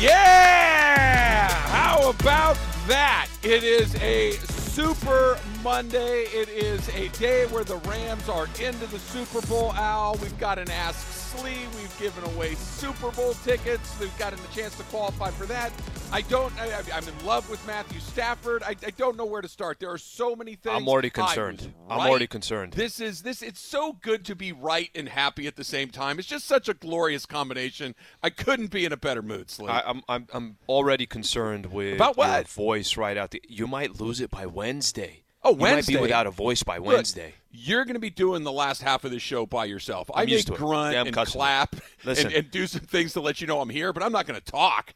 Yeah! How about that? It is a Super Monday. It is a day where the Rams are into the Super Bowl. Al, we've got an Ask We've given away Super Bowl tickets. We've gotten a chance to qualify for that. I don't. I, am in love with Matthew Stafford. I, I, don't know where to start. There are so many things. I'm already concerned. Right. I'm already concerned. This is this. It's so good to be right and happy at the same time. It's just such a glorious combination. I couldn't be in a better mood, Slee. I, am I'm I'm already concerned with about what voice right out. The, you might lose it by Wednesday. Oh, Wednesday. you might be without a voice by Wednesday. Look, you're going to be doing the last half of the show by yourself. I'm i may grunt yeah, and clap and, and, do some things to let you know I'm here, but I'm not going to talk.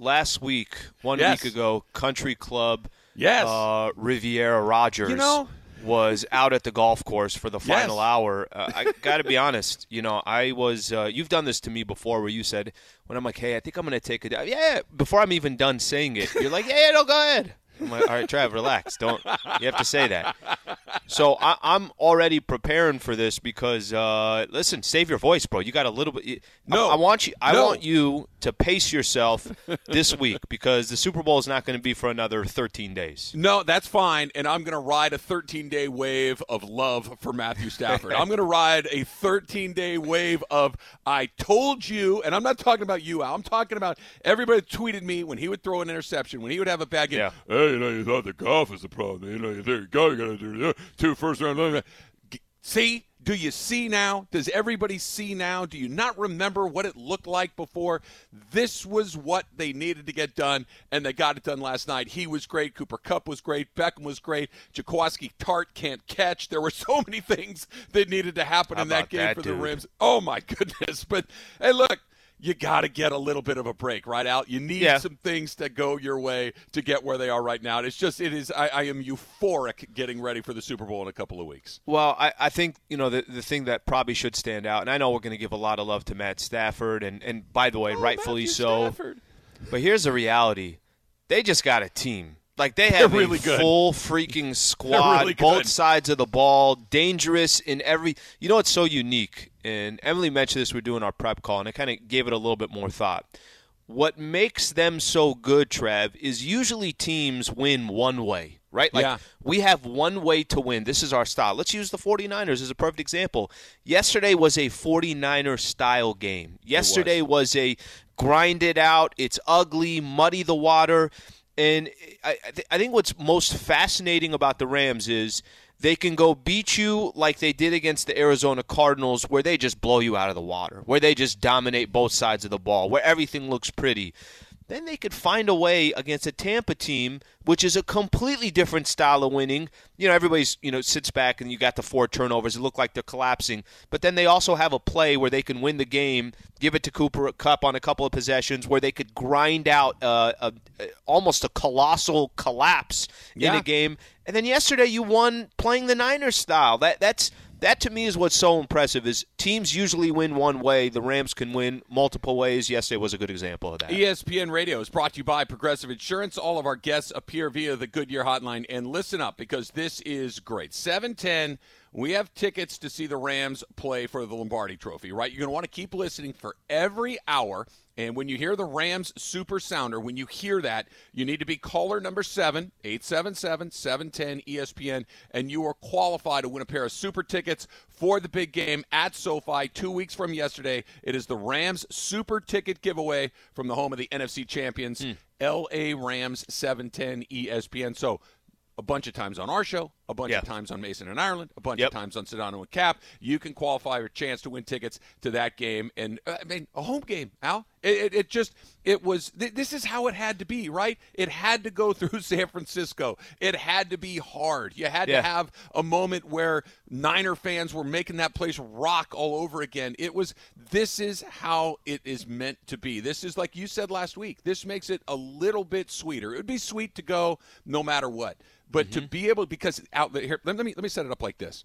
Last week, one yes. week ago, Country Club, yes, uh, Riviera Rogers, you know, was out at the golf course for the final yes. hour. Uh, I got to be honest, you know, I was. Uh, you've done this to me before, where you said when I'm like, "Hey, I think I'm going to take a day yeah." Before I'm even done saying it, you're like, "Yeah, yeah no, go ahead." I'm like, all right, Trav, relax. Don't you have to say that? So I, am already preparing for this because uh, listen, save your voice, bro. You got a little bit. No, I, I want you. I no. want you to pace yourself this week because the Super Bowl is not going to be for another 13 days. No, that's fine, and I'm going to ride a 13 day wave of love for Matthew Stafford. I'm going to ride a 13 day wave of I told you, and I'm not talking about you, Al. I'm talking about everybody tweeted me when he would throw an interception, when he would have a bad game. Yeah. Hey, you know, you thought the golf was the problem. You know, you go. You got to do two first round. See, do you see now? Does everybody see now? Do you not remember what it looked like before? This was what they needed to get done, and they got it done last night. He was great. Cooper Kupp was great. Beckham was great. Jaquiski Tartt can't catch. There were so many things that needed to happen How in that game that, for dude? the Rams. Oh, my goodness. But, hey, look you got to get a little bit of a break, right, Al? You need yeah. some things to go your way to get where they are right now. It's just, it is, I, I, am euphoric getting ready for the Super Bowl in a couple of weeks. Well, I, I think, you know, the, the thing that probably should stand out, and I know we're going to give a lot of love to Matt Stafford, and, and by the way, oh, rightfully Matthew so. Stafford. But here's the reality they just got a team. Like they have really a good. full freaking squad, really both sides of the ball, dangerous in every. You know what's so unique? And Emily mentioned this. We're doing our prep call, and I kind of gave it a little bit more thought. What makes them so good, Trev, is usually teams win one way, right? Like Yeah. we have one way to win. This is our style. Let's use the 49ers as a perfect example. Yesterday was a 49er style game. Yesterday was. a grind it out, it's ugly, muddy the water. And I, I th- I think what's most fascinating about the Rams is they can go beat you like they did against the Arizona Cardinals, where they just blow you out of the water, where they just dominate both sides of the ball, where everything looks pretty. Then they could find a way against a Tampa team, which is a completely different style of winning. You know, everybody's you know sits back and you got the four turnovers. It look like they're collapsing, but then they also have a play where they can win the game, give it to Cooper Kupp on a couple of possessions, where they could grind out uh, a, a, almost a colossal collapse Yeah. in a game. And then yesterday you won playing the Niners style. That that's that to me is what's so impressive is teams usually win one way. The Rams can win multiple ways. Yesterday was a good example of that. ESPN Radio is brought to you by Progressive Insurance. All of our guests appear via the Goodyear Hotline. And listen up because this is great. 710, we have tickets to see the Rams play for the Lombardi Trophy, right? You're going to want to keep listening for every hour. And when you hear the Rams Super Sounder, when you hear that, you need to be caller number 7, 877 710 ESPN, and you are qualified to win a pair of super tickets for the big game at SoFi two weeks from yesterday. It is the Rams Super Ticket giveaway from the home of the NFC champions, hmm. LA Rams 710 ESPN. So, a bunch of times on our show, a bunch Yeah. of times on Mason and Ireland, a bunch Yep. of times on Sedano and Kap. You can qualify for a chance to win tickets to that game, and uh, I mean a home game. Al, it, it, it just it was. Th- this is how it had to be, right? It had to go through San Francisco. It had to be hard. You had Yeah. to have a moment where Niner fans were making that place rock all over again. It was. This is how it is meant to be. This is like you said last week. This makes it a little bit sweeter. It would be sweet to go no matter what. But to be able, because out there, here, let, let me let me set it up like this.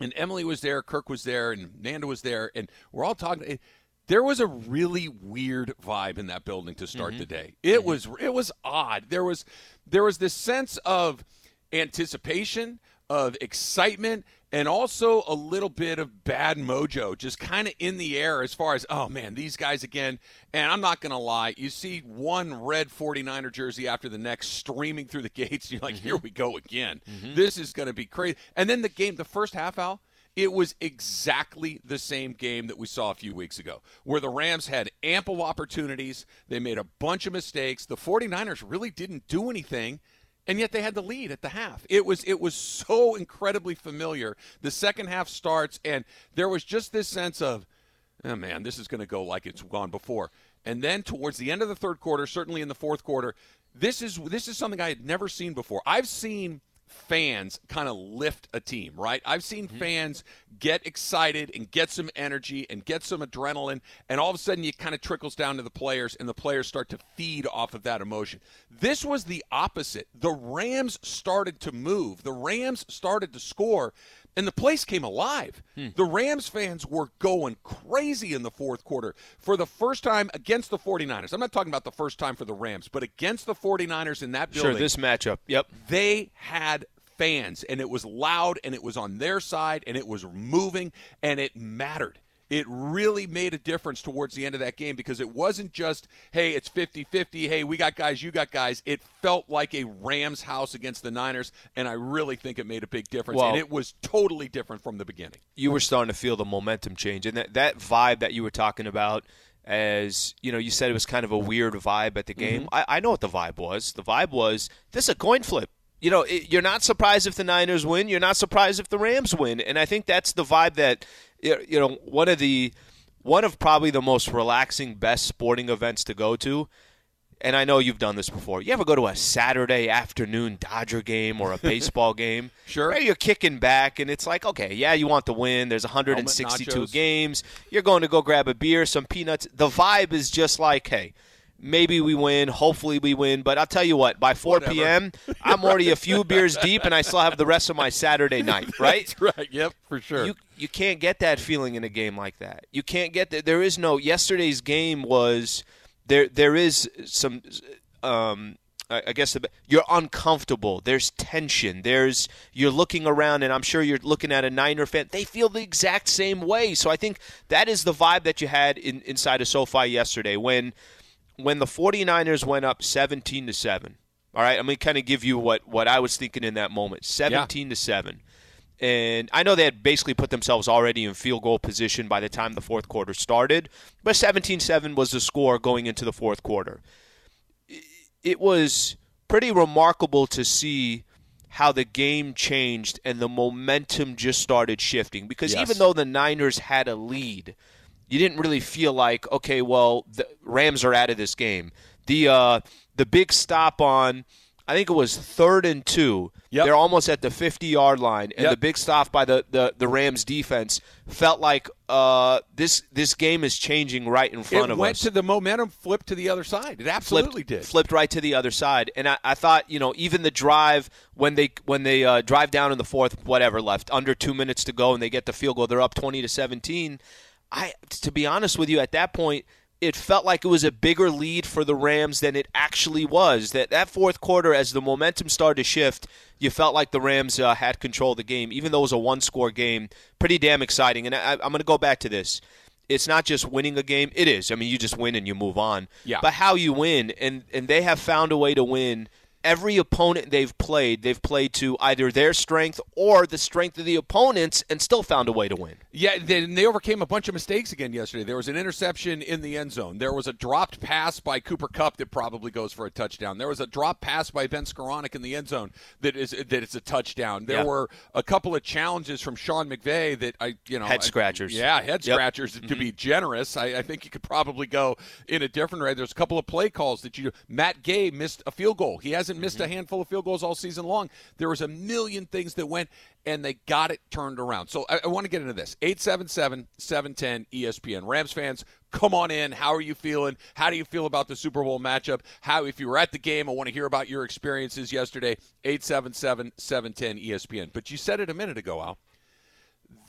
And Emily was there, Kirk was there, and Nanda was there, and we're all talking. it- There was a really weird vibe in that building to start mm-hmm. the day. It mm-hmm. was it was odd. There was there was this sense of anticipation, of excitement, and also a little bit of bad mojo just kind of in the air as far as, oh man, these guys again. And I'm not going to lie, you see one red 49er jersey after the next streaming through the gates, you're like, here mm-hmm. we go again. Mm-hmm. This is going to be crazy. And then the game, the first half, Al, it was exactly the same game that we saw a few weeks ago, where the Rams had ample opportunities. They made a bunch of mistakes. The 49ers really didn't do anything and yet they had the lead at the half. It was it was so incredibly familiar. The second half starts, and there was just this sense of, oh man, this is going to go like it's gone before. And then towards the end of the third quarter, certainly in the fourth quarter, this is this is something I had never seen before. I've seen fans kind of lift a team, right? I've seen mm-hmm. fans get excited and get some energy and get some adrenaline, and all of a sudden it kind of trickles down to the players, and the players start to feed off of that emotion. This was the opposite. The Rams started to move, the Rams started to score. And the place came alive. Hmm. The Rams fans were going crazy in the fourth quarter for the first time against the 49ers. I'm not talking about the first time for the Rams, but against the 49ers in that building Sure, this matchup. Yep. they had fans and it was loud and it was on their side and it was moving and it mattered. It really made a difference towards the end of that game because it wasn't just, hey, it's 50 50. Hey, we got guys, you got guys. It felt like a Rams house against the Niners, and I really think it made a big difference. Well- and it was totally different from the beginning. you were starting to feel the momentum change, and that that vibe that you were talking about, as you know, you said it was kind of a weird vibe at the mm-hmm. game. I, I know what the vibe was. The vibe was this is a coin flip. You know, you're not surprised if the Niners win. You're not surprised if the Rams win, and I think that's the vibe that you you know one of the one of probably the most relaxing, best sporting events to go to. And I know you've done this before. You ever go to a Saturday afternoon Dodger game or a baseball game? Sure. Where you're kicking back and it's like, okay, yeah, you want the win. There's 162 games. You're going to go grab a beer, some peanuts. The vibe is just like, hey, maybe we win. Hopefully we win. But I'll tell you what, by 4 Whatever. p.m., I'm already a few beers deep and I still have the rest of my Saturday night, right? That's right. Yep, for sure. You you can't get that feeling in a game like that. You can't get that. There is no. Yesterday's game was there. There is some. Um, I guess the, you're uncomfortable. There's tension. There's you're looking around, and I'm sure you're looking at a Niner fan. They feel the exact same way. So I think that is the vibe that you had in, inside of SoFi yesterday when when the 49ers went up 17 to 7 all right i'm going to kind of give you what, what i was thinking in that moment 17 to 7 and i know they had basically put themselves already in field goal position by the time the fourth quarter started but 17-7 was the score going into the fourth quarter. It was pretty remarkable to see how the game changed and the momentum just started shifting because Yes. even though the Niners had a lead, you didn't really feel like okay, well, the Rams are out of this game. The uh, the big stop on I think it was third and two. Yep. They're almost at the 50 yard line, and Yep. the big stop by the, the, the Rams defense felt like uh, this this game is changing right in front it of went us to the momentum flipped to the other side. It absolutely flipped, did. Flipped right to the other side, and I, I thought, you know, even the drive when they when they uh, drive down in the fourth, whatever left under two minutes to go, and they get the field goal, they're up twenty to seventeen. I, to be honest with you, at that point, it felt like it was a bigger lead for the Rams than it actually was. That that fourth quarter, as the momentum started to shift, you felt like the Rams uh, had control of the game, even though it was a one-score game. Pretty damn exciting, and I, I'm going to go back to this it's not just winning a game. It is. I mean, you just win and you move on. Yeah. But how you win, and and they have found a way to win every opponent they've played, they've played to either their strength or the strength of the opponents and still found a way to win. Yeah, they, they overcame a bunch of mistakes again yesterday. There was an interception in the end zone. There was a dropped pass by Cooper Kupp that probably goes for a touchdown. There was a drop pass by Ben Skowronek in the end zone that is that it's a touchdown. There Yeah. were a couple of challenges from Sean McVay that I, you know, Head I- scratchers. yeah, head Yep. scratchers. To mm-hmm. be generous, I, I think you could probably go in a different way. There's a couple of play calls that you. Matt Gay missed a field goal. He hasn't missed mm-hmm. a handful of field goals all season long. There was a million things that went, and they got it turned around. So I, I want to get into this. 877-710 ESPN. Rams fans, come on in. How are you feeling? How do you feel about the Super Bowl matchup? How, if you were at the game, I want to hear about your experiences yesterday. 877-710 ESPN. But you said it a minute ago, Al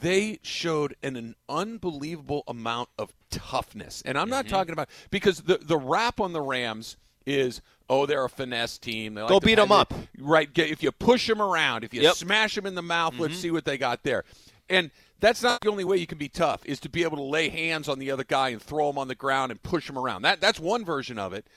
they showed an, an unbelievable amount of toughness. And I'm not Mm-hmm. talking about because the the rap on the Rams is oh they're a finesse team. They like Go beat them up. right? get- If you push them around, if you Yep. smash them in the mouth, let's Mm-hmm. see what they got there. And that's not the only way you can be tough is to be able to lay hands on the other guy and throw him on the ground and push him around. That that's one version of it.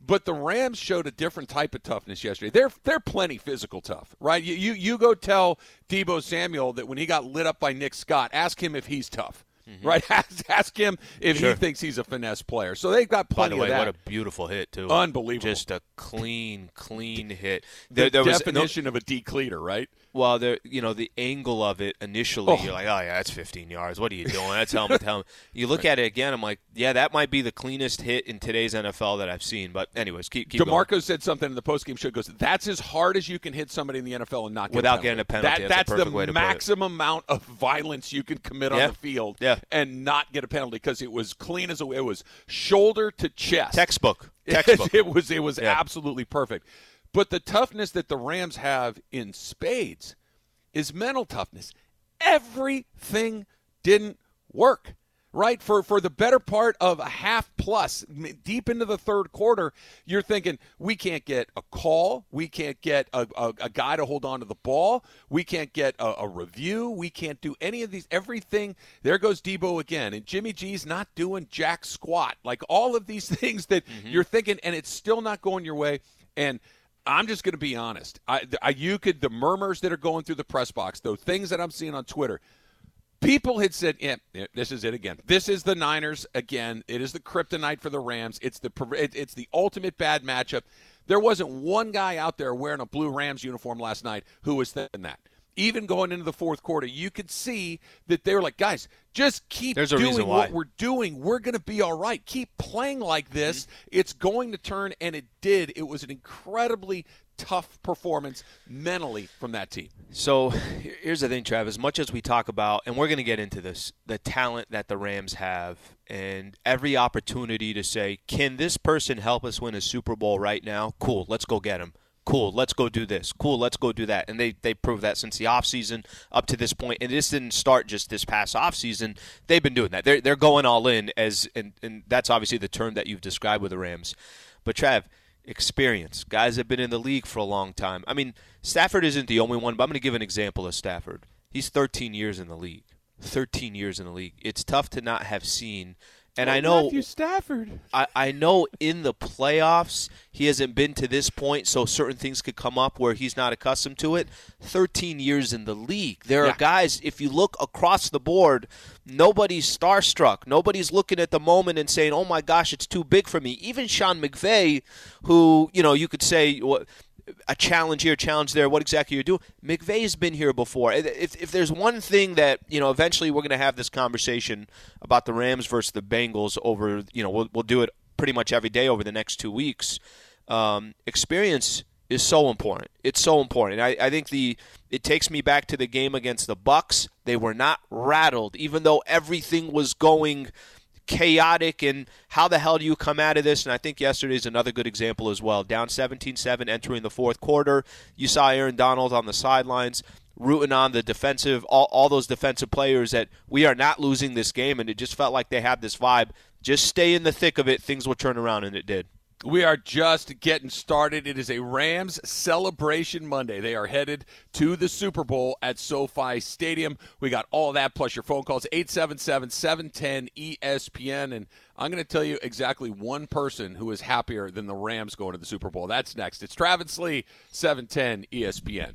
But the Rams showed a different type of toughness yesterday. They're they're plenty physical tough, right? You you, you go tell Deebo Samuel that when he got lit up by Nick Scott, ask him if he's tough. Right? Ask, ask him if Mm-hmm. Sure. he thinks he's a finesse player. So they've got plenty By the way, of that. what a beautiful hit too! Unbelievable. Just a clean, clean hit. the There, there was no, definition of a decleater, right? Well, there, you know, the angle of it initially, Oh. you're like, oh yeah, that's 15 yards. What are you doing? That's helmet, helmet. You look at it again, I'm like, yeah, that might be the cleanest hit in today's NFL that I've seen. But anyways, keep keep going. Said something in the postgame show. Goes, that's as hard as you can hit somebody in the NFL and not get Without a getting penalty. a penalty. That, That's that's the to put it. maximum amount of violence you can commit Yeah. on the field, Yeah. and not get a penalty because it was clean as a. It was shoulder to chest. Textbook. Textbook. it was it was Yeah. absolutely perfect. But the toughness that the Rams have in spades is mental toughness. Everything didn't work. Right for for the better part of a half plus, deep into the third quarter, you're thinking we can't get a call, we can't get a, a, a guy to hold on to the ball, we can't get a, a review, we can't do any of these. Everything there goes Deebo again, and Jimmy G's not doing jack squat. Like all of these things that mm-hmm. you're thinking, and it's still not going your way. And I'm just going to be honest. I, I, you could the murmurs that are going through the press box, though things that I'm seeing on Twitter. People had said, yeah, this is it again. This is the Niners again. It is the kryptonite for the Rams. It's the it- it's the ultimate bad matchup. There wasn't one guy out there wearing a blue Rams uniform last night who was thinking that. Even going into the fourth quarter, you could see that they were like, guys, just keep doing what we're doing. We're going to be all right. Keep playing like this. Mm-hmm. It's going to turn, and it did. It was an incredibly tough performance mentally from that team. So here's the thing, Trav. As much as we talk about, and we're going to get into this, the talent that the Rams have, and every opportunity to say, can this person help us win a Super Bowl right now? Cool, let's go get him. Cool, let's go do this. Cool, let's go do that. And they they proved that since the offseason up to this point. And this didn't start just this past offseason. They've been doing that. They're they're going all in as and, and that's obviously the term that you've described with the Rams. But Trav, experience. Guys have been in the league for a long time. I mean, Stafford isn't the only one, but I'm going to give an example of Stafford. He's 13 years in the league. 13 years in the league. It's tough to not have seen. And I know Matthew Stafford. I, I know in the playoffs he hasn't been to this point, so certain things could come up where he's not accustomed to it. 13 years in the league. There Yeah. are guys, if you look across the board, nobody's starstruck. Nobody's looking at the moment and saying, oh my gosh, it's too big for me. Even Sean McVay, who, you know, you could say, what a challenge here, challenge there. What exactly you're doing? McVay's been here before. If, if there's one thing that you know, eventually we're going to have this conversation about the Rams versus the Bengals over. You know, we'll we'll do it pretty much every day over the next two weeks. Um, experience is so important. It's so important. I, I think the it takes me back to the game against the Bucks. They were not rattled, even though everything was going chaotic and how the hell do you come out of this? And i think yesterday is another good example as well. Down 17-7 entering the fourth quarter. You saw aaron donald on the sidelines rooting on the defensive all, all those defensive players that we are not losing this game and it just felt like they had this vibe. Just stay in the thick of it things will turn around and it did We are just getting started. It is a Rams celebration Monday. They are headed to the Super Bowl at SoFi Stadium. We got all that plus your phone calls 877-710 ESPN and I'm going to tell you exactly one person who is happier than the Rams going to the Super Bowl. That's next. It's Travis Lee, 710 ESPN.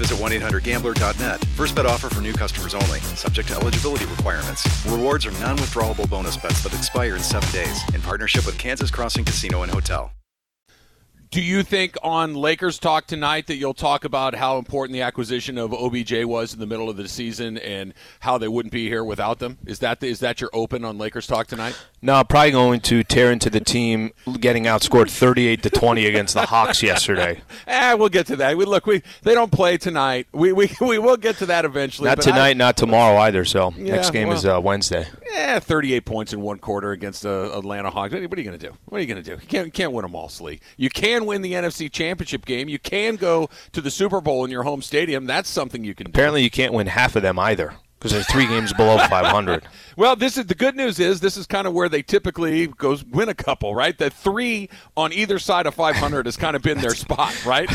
visit 1-800-GAMBLER.net. First bet offer for new customers only. Subject to eligibility requirements. Rewards are non-withdrawable bonus bets that expire in seven days. In partnership with Kansas Crossing Casino and Hotel. Do you think on Lakers talk tonight that you'll talk about how important the acquisition of OBJ was in the middle of the season and how they wouldn't be here without them? Is that the, is that your open on Lakers talk tonight? No, I'm probably going to tear into the team getting outscored 38 to 20 against the Hawks yesterday. eh, we'll get to that. We look, we they don't play tonight. We we, we will get to that eventually. Not tonight, I, not tomorrow either. So yeah, next game well, is uh, Wednesday. Yeah, 38 points in one quarter against the uh, Atlanta Hawks. What are you going to do? What are you going to do? You can't can't win them all, Slee. You can win the NFC Championship game. You can go to the Super Bowl in your home stadium. That's something you can. Apparently, do. you can't win half of them either because they're three games below 500. well, this is the good news is this is kind of where they typically goes win a couple, right? The three on either side of 500 has kind of been their spot, right?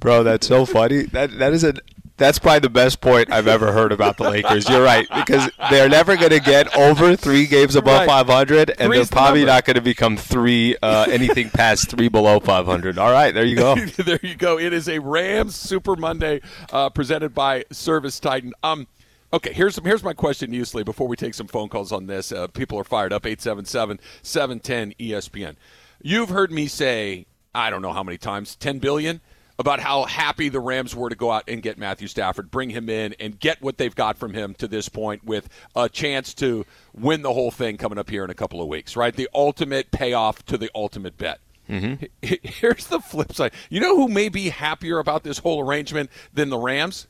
Bro, that's so funny. That that is a that's probably the best point I've ever heard about the Lakers. You're right because they're never going to get over three games above right. 500, and Three's they're probably the not going to become three uh, anything past three below 500. All right, there you go. there you go. It is a Rams Super Monday uh, presented by Service Titan. Um. Okay, here's here's my question to you, Slee, before we take some phone calls on this. Uh, people are fired up, 877-710 ESPN. You've heard me say, I don't know how many times, 10 billion? About how happy the Rams were to go out and get Matthew Stafford, bring him in, and get what they've got from him to this point with a chance to win the whole thing coming up here in a couple of weeks, right? The ultimate payoff to the ultimate bet. Mm-hmm. Here's the flip side. You know who may be happier about this whole arrangement than the Rams?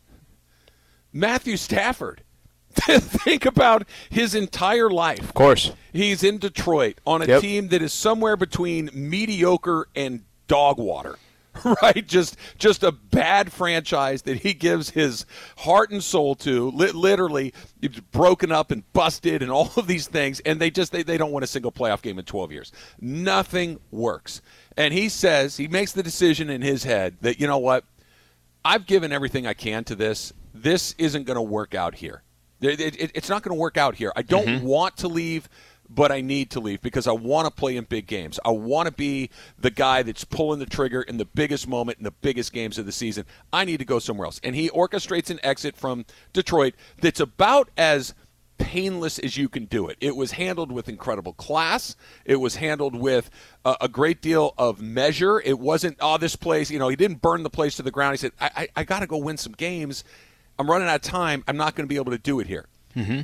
Matthew Stafford. Think about his entire life. Of course. He's in Detroit on a yep. team that is somewhere between mediocre and dog water. right? Just just a bad franchise that he gives his heart and soul to. Li- literally broken up and busted and all of these things, and they just they, they don't win a single playoff game in 12 years. Nothing works. And he says he makes the decision in his head that you know what, I've given everything I can to this. This isn't going to work out here. It, it, it's not going to work out here. I don't mm-hmm. want to leave but I need to leave because I want to play in big games. I want to be the guy that's pulling the trigger in the biggest moment in the biggest games of the season. I need to go somewhere else. And he orchestrates an exit from Detroit that's about as painless as you can do it. It was handled with incredible class. It was handled with a, a great deal of measure. It wasn't, oh, this place, you know, he didn't burn the place to the ground. He said, I, I, I got to go win some games. I'm running out of time. I'm not going to be able to do it here. Mm-hmm.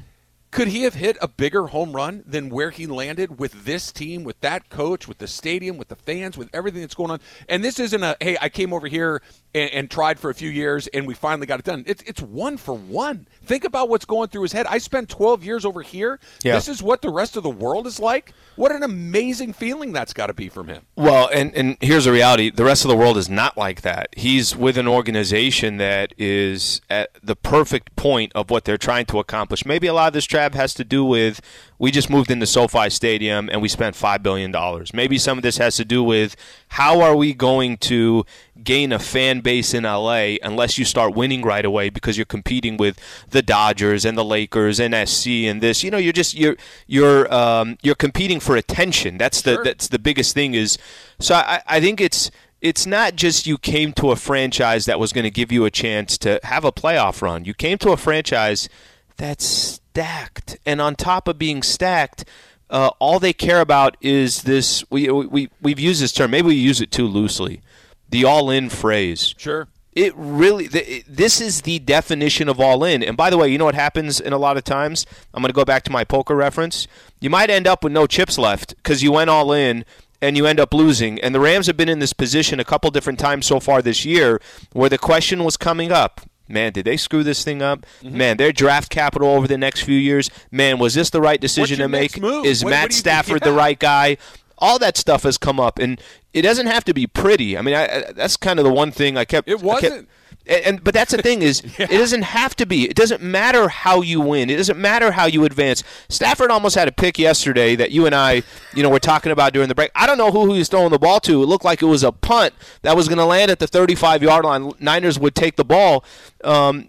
Could he have hit a bigger home run than where he landed with this team, with that coach, with the stadium, with the fans, with everything that's going on? And this isn't a hey, I came over here and, and tried for a few years and we finally got it done. It's it's one for one. Think about what's going through his head. I spent 12 years over here. Yeah. This is what the rest of the world is like. What an amazing feeling that's got to be from him. Well, and and here's the reality: the rest of the world is not like that. He's with an organization that is at the perfect point of what they're trying to accomplish. Maybe a lot of this Trav has to do with we just moved into SoFi Stadium and we spent $5 billion. Maybe some of this has to do with how are we going to gain a fan base in LA unless you start winning right away because you're competing with the Dodgers and the Lakers and SC and this. You know, you're just you're you're um, you're competing for attention. That's the sure. that's the biggest thing is so I, I think it's it's not just you came to a franchise that was going to give you a chance to have a playoff run. You came to a franchise that's stacked, and on top of being stacked, uh, all they care about is this. We we we've used this term. Maybe we use it too loosely. The all-in phrase. Sure. It really, th- this is the definition of all in. And by the way, you know what happens in a lot of times? I'm going to go back to my poker reference. You might end up with no chips left because you went all in and you end up losing. And the Rams have been in this position a couple different times so far this year where the question was coming up. Man, did they screw this thing up? Mm-hmm. Man, their draft capital over the next few years. Man, was this the right decision to make? Is what, Matt what Stafford yeah. the right guy? All that stuff has come up, and it doesn't have to be pretty. I mean, I, that's kind of the one thing I kept. It wasn't. And, and, but that's the thing is, yeah. it doesn't have to be. It doesn't matter how you win. It doesn't matter how you advance. Stafford almost had a pick yesterday that you and I, you know, were talking about during the break. I don't know who he was throwing the ball to. It looked like it was a punt that was going to land at the 35 yard line. Niners would take the ball. Um,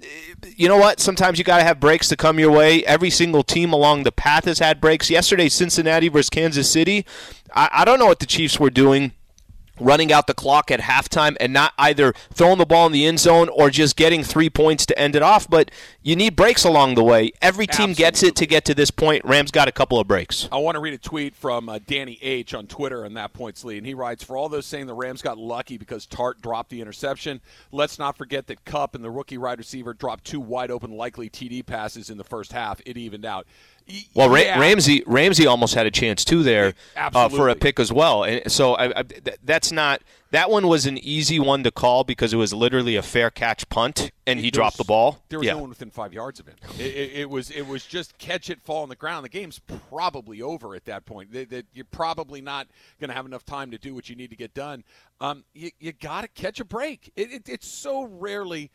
you know what? Sometimes you got to have breaks to come your way. Every single team along the path has had breaks. Yesterday, Cincinnati versus Kansas City. I, I don't know what the Chiefs were doing running out the clock at halftime and not either throwing the ball in the end zone or just getting three points to end it off. But you need breaks along the way. Every team Absolutely. gets it to get to this point. Rams got a couple of breaks. I want to read a tweet from uh, Danny H on Twitter on that points lead, and he writes: For all those saying the Rams got lucky because Tartt dropped the interception, let's not forget that Kupp and the rookie wide receiver dropped two wide open likely TD passes in the first half. It evened out. Well, yeah. Ramsey Ramsey almost had a chance too there uh, for a pick as well, and so I, I, that's not that one was an easy one to call because it was literally a fair catch punt, and he there dropped was, the ball. There was yeah. no one within five yards of him. It, it, it, was it was just catch it, fall on the ground. The game's probably over at that point. That you're probably not going to have enough time to do what you need to get done. Um, you, you got to catch a break. It, it's so rarely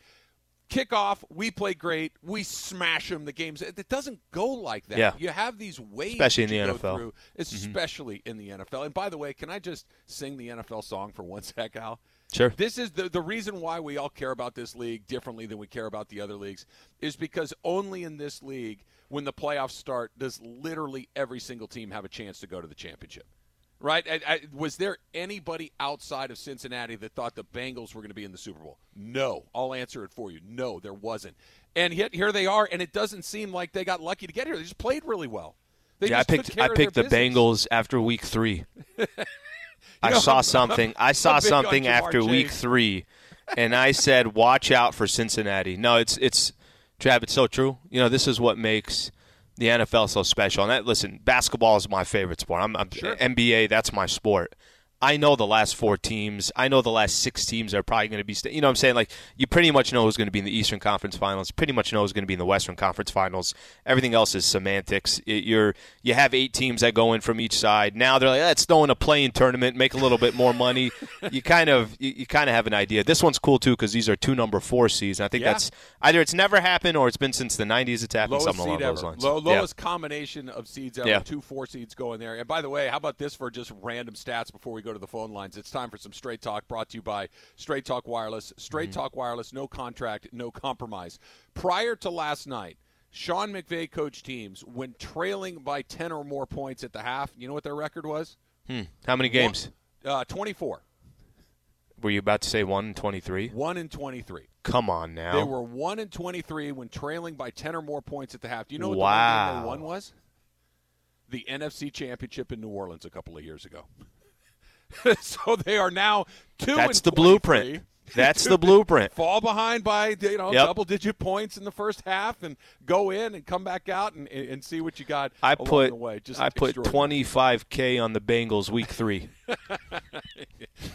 kickoff, we play great, we smash them. The games it doesn't go like that. Yeah. You have these waves, especially in the NFL, through, mm-hmm. especially mm-hmm. in the NFL. And by the way, can I just sing the NFL song for one sec, Al? Sure. This is the the reason why we all care about this league differently than we care about the other leagues is because only in this league, when the playoffs start, does literally every single team have a chance to go to the championship right? I, I, was there anybody outside of Cincinnati that thought the Bengals were going to be in the Super Bowl? No. I'll answer it for you. No, there wasn't. And yet here they are, and it doesn't seem like they got lucky to get here. They just played really well. They yeah, I picked I picked the business. Bengals after week three. I know, saw something. I saw something after Chase. week three, and I said, "Watch out for Cincinnati." No, it's it's, Trav. It's so true. You know, this is what makes the NFL so special. And that, listen, basketball is my favorite sport. I'm, I'm sure. NBA. That's my sport. I know the last four teams. I know the last six teams are probably going to be. St- you know, what I'm saying like you pretty much know who's going to be in the Eastern Conference Finals. Pretty much know who's going to be in the Western Conference Finals. Everything else is semantics. It, you're you have eight teams that go in from each side. Now they're like, ah, let's throw in a play-in tournament, make a little bit more money. you kind of you, you, kind of have an idea. This one's cool too because these are two number four seeds. I think yeah. that's either it's never happened or it's been since the '90s. It's happened lowest something along ever. those lines. Low, lowest yeah. combination of seeds ever. Yeah. Two four seeds going there. And by the way, how about this for just random stats before we go to the phone lines? It's time for some Straight Talk brought to you by Straight Talk Wireless. Straight mm-hmm. Talk Wireless, no contract, no compromise. Prior to last night, Sean McVay coached teams when trailing by 10 or more points at the half. You know what their record was? Hmm. How many games? One, uh, 24. Were you about to say 1 and 23? 1 and 23. Come on now. They were 1 and 23 when trailing by 10 or more points at the half. Do you know what wow. the game they won was? The NFC Championship in New Orleans a couple of years ago. so they are now two. That's the blueprint. That's the blueprint. Fall behind by you know yep. double digit points in the first half and go in and come back out and, and see what you got. I put I put twenty five k on the Bengals week three.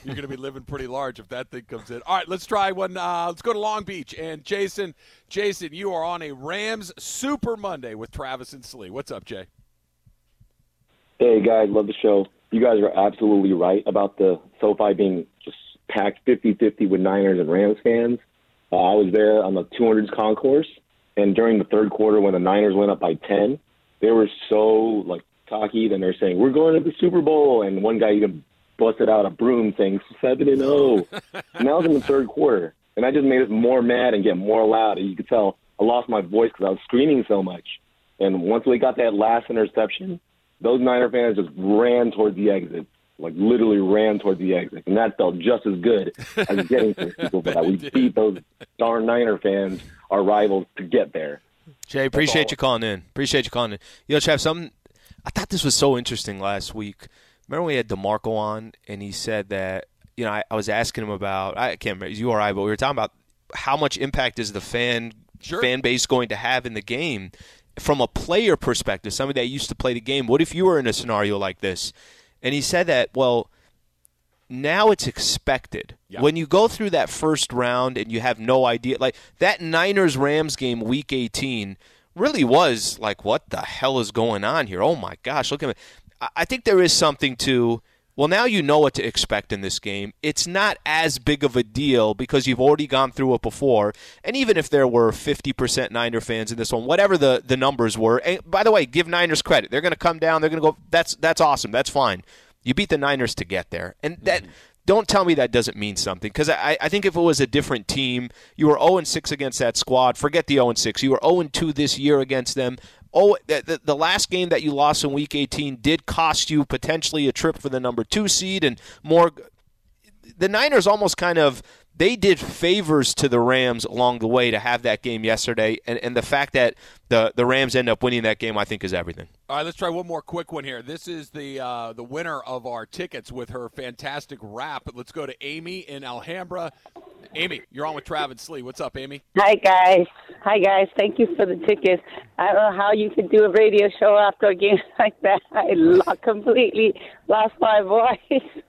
You're going to be living pretty large if that thing comes in. All right, let's try one. Uh, let's go to Long Beach and Jason. Jason, you are on a Rams Super Monday with Travis and Slee. What's up, Jay? Hey guys, love the show you guys are absolutely right about the SoFi being just packed 50-50 with Niners and Rams fans. Uh, I was there on the 200s concourse, and during the third quarter when the Niners went up by 10, they were so like cocky. Then they're saying we're going to the Super Bowl, and one guy even busted out a broom saying seven and zero. and that was in the third quarter, and I just made it more mad and get more loud. And you could tell I lost my voice because I was screaming so much. And once we got that last interception, those Niner fans just ran towards the exit, like literally ran towards the exit, and that felt just as good as getting to the Super Bowl. we beat those darn Niner fans, our rivals, to get there. Jay, appreciate you calling in. Appreciate you calling in. You know, Trav, something I thought this was so interesting last week. Remember we had Demarco on, and he said that you know I, I was asking him about I can't remember you or I, but we were talking about how much impact is the fan Sure. fan base going to have in the game? From a player perspective, somebody that used to play the game, what if you were in a scenario like this? And he said that, well, now it's expected. Yeah. When you go through that first round and you have no idea, like that Niners Rams game, week 18, really was like, what the hell is going on here? Oh my gosh, look at me. I- I think there is something to. Well, now you know what to expect in this game. It's not as big of a deal because you've already gone through it before. And even if there were 50% Niner fans in this one, whatever the, the numbers were, and by the way, give Niners credit. They're going to come down. They're going to go. That's that's awesome. That's fine. You beat the Niners to get there, and that. Mm-hmm. Don't tell me that doesn't mean something because I, I think if it was a different team, you were 0 6 against that squad. Forget the 0 6. You were 0 2 this year against them. Oh, the, the, last game that you lost in Week 18 did cost you potentially a trip for the number two seed and more. The Niners almost kind of they did favors to the Rams along the way to have that game yesterday, and, and the fact that the the Rams end up winning that game, I think, is everything. All right, let's try one more quick one here. This is the uh, the winner of our tickets with her fantastic rap. Let's go to Amy in Alhambra. Amy, you're on with Travis Lee. What's up, Amy? Hi guys. Hi guys. Thank you for the tickets. I don't know how you could do a radio show after a game like that. I completely lost my voice.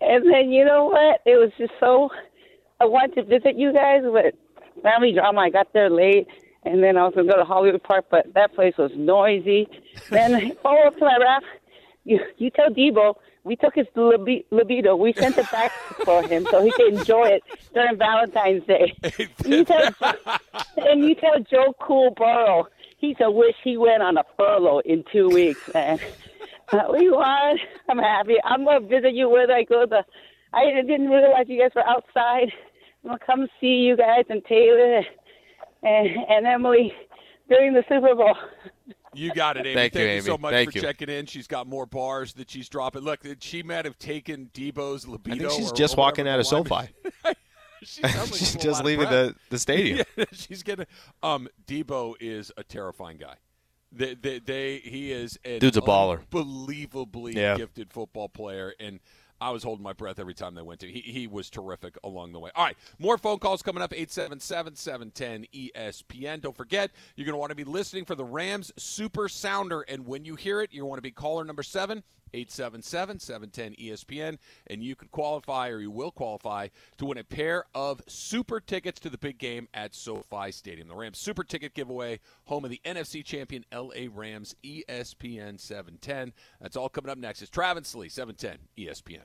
And then you know what? It was just so. I wanted to visit you guys, but family drama. I got there late, and then I was gonna go to Hollywood Park, but that place was noisy. then follow up to my rap. You you tell Deebo we took his libi- libido. We sent it back for him so he could enjoy it during Valentine's Day. you tell, and you tell Joe Cool Burrow he's a wish he went on a furlough in two weeks, man. Uh, we won. I'm happy. I'm gonna visit you whether I go to. I didn't realize you guys were outside. I'm gonna come see you guys and Taylor and, and Emily during the Super Bowl. You got it, Amy. Thank you, Amy. so much Thank for you. checking in. She's got more bars that she's dropping. Look, she might have taken Deebo's libido. I think she's or- just or walking out of the SoFi. She sounds like She's just leaving the, the stadium. Yeah, she's gonna. Um, Deebo is a terrifying guy. They, they, they he is an Dude's a baller. unbelievably Yeah. gifted football player, and I was holding my breath every time they went to. He he was terrific along the way. All right, more phone calls coming up 877-710-ESPN. Don't forget, you're going to want to be listening for the Rams Super Sounder, and when you hear it, you want to be caller number seven. 877-710-ESPN and you could qualify or you will qualify to win a pair of super tickets to the big game at SoFi Stadium. The Rams super ticket giveaway, home of the NFC champion LA Rams ESPN 710. That's all coming up next. It's Travis Lee 710 ESPN.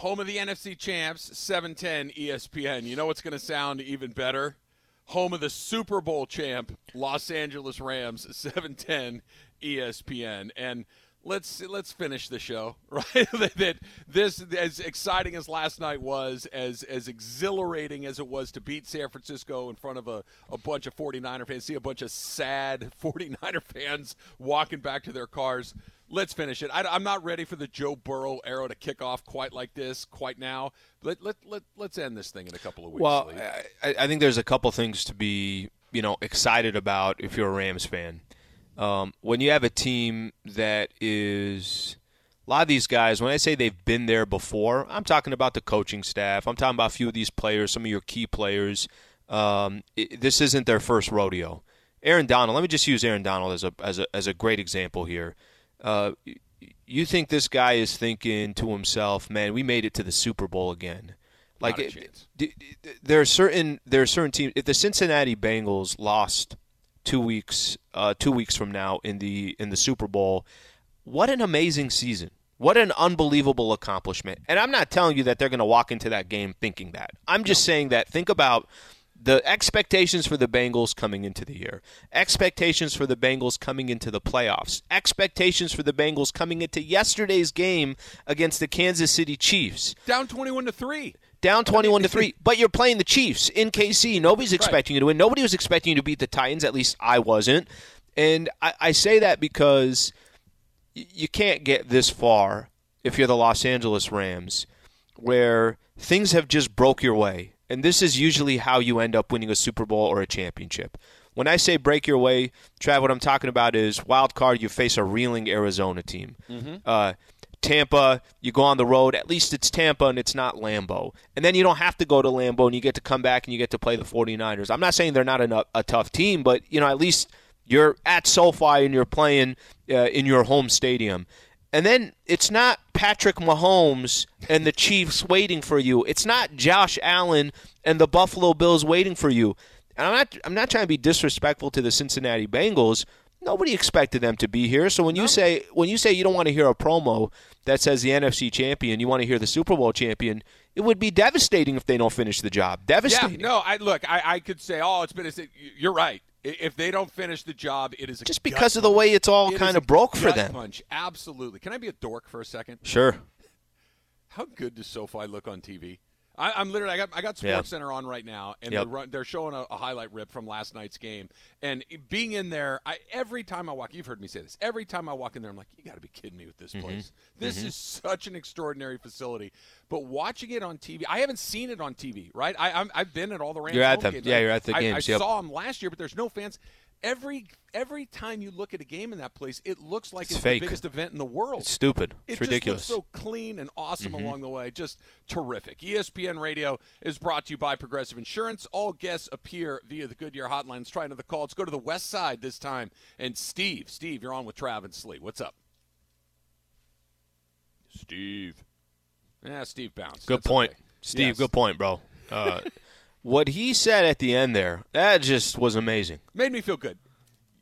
Home of the NFC champs, 710 ESPN. You know what's going to sound even better? Home of the Super Bowl champ, Los Angeles Rams, 710 ESPN. And let's let's finish the show right that this as exciting as last night was as as exhilarating as it was to beat san francisco in front of a, a bunch of 49er fans see a bunch of sad 49er fans walking back to their cars let's finish it I, am not ready for the joe burrow arrow to kick off quite like this quite now let, let, let, let's end this thing in a couple of weeks well I, I think there's a couple things to be you know excited about if you're a rams fan um, when you have a team that is a lot of these guys, when I say they've been there before, I'm talking about the coaching staff. I'm talking about a few of these players, some of your key players. Um, it, this isn't their first rodeo. Aaron Donald. Let me just use Aaron Donald as a as a as a great example here. Uh, you think this guy is thinking to himself, "Man, we made it to the Super Bowl again." Like it, there are certain there are certain teams. If the Cincinnati Bengals lost two weeks uh, two weeks from now in the in the Super Bowl. What an amazing season! What an unbelievable accomplishment! And I'm not telling you that they're going to walk into that game thinking that. I'm just saying that think about the expectations for the Bengals coming into the year, expectations for the Bengals coming into the playoffs, expectations for the Bengals coming into yesterday's game against the Kansas City Chiefs. Down 21 to 3 down 21 to 3 but you're playing the chiefs in kc nobody's expecting right. you to win. Nobody was expecting you to beat the titans. At least i wasn't. And i, I say that because you can't get this far if you're the los angeles rams where things have just broke your way and this is usually how you end up winning a super bowl or a championship when I say break your way, Trav, what I'm talking about is wild card. You face a reeling Arizona team. Mm-hmm. Uh, Tampa, you go on the road, at least it's Tampa and it's not Lambeau. And then you don't have to go to Lambeau and you get to come back and you get to play the 49ers. I'm not saying they're not a, a tough team, but you know, at least you're at SoFi and you're playing uh, in your home stadium. And then it's not Patrick Mahomes and the Chiefs waiting for you. It's not Josh Allen and the Buffalo Bills waiting for you. And I'm not I'm not trying to be disrespectful to the Cincinnati Bengals, Nobody expected them to be here. So when no. you say when you say you don't want to hear a promo that says the NFC champion, you want to hear the Super Bowl champion, it would be devastating if they don't finish the job. Devastating. Yeah, no, I look, I, I could say, oh, it's been a. You're right. If they don't finish the job, it is just because of the way it's all it kind of broke for them. Punch. Absolutely. Can I be a dork for a second? Sure. How good does SoFi look on TV? I, am literally I got I got Sports yeah. Center on right now, and yep. they're, run, they're showing a, a, highlight rip from last night's game. And being in there, I, every time I walk, you've heard me say this. Every time I walk in there, I'm like, you got to be kidding me with this mm-hmm. place. This mm-hmm. is such an extraordinary facility. But watching it on TV, I haven't seen it on TV. Right? I, i have been at all the Rams. You're at the games. yeah, you're at the I, games. I, yep. saw them last year, but there's no fans every every time you look at a game in that place, it looks like it's, it's the biggest event in the world. It's stupid. It's ridiculous. so clean and awesome mm-hmm. along the way. Just terrific. ESPN Radio is brought to you by Progressive Insurance. All guests appear via the Goodyear hotlines. Try another call. Let's go to the west side this time. And Steve, Steve, you're on with Trav and Slee. What's up? Steve. Yeah, Steve bounced. Good That's point. Okay. Steve, yes. good point, bro. Uh, what he said at the end there, that just was amazing. Made me feel good.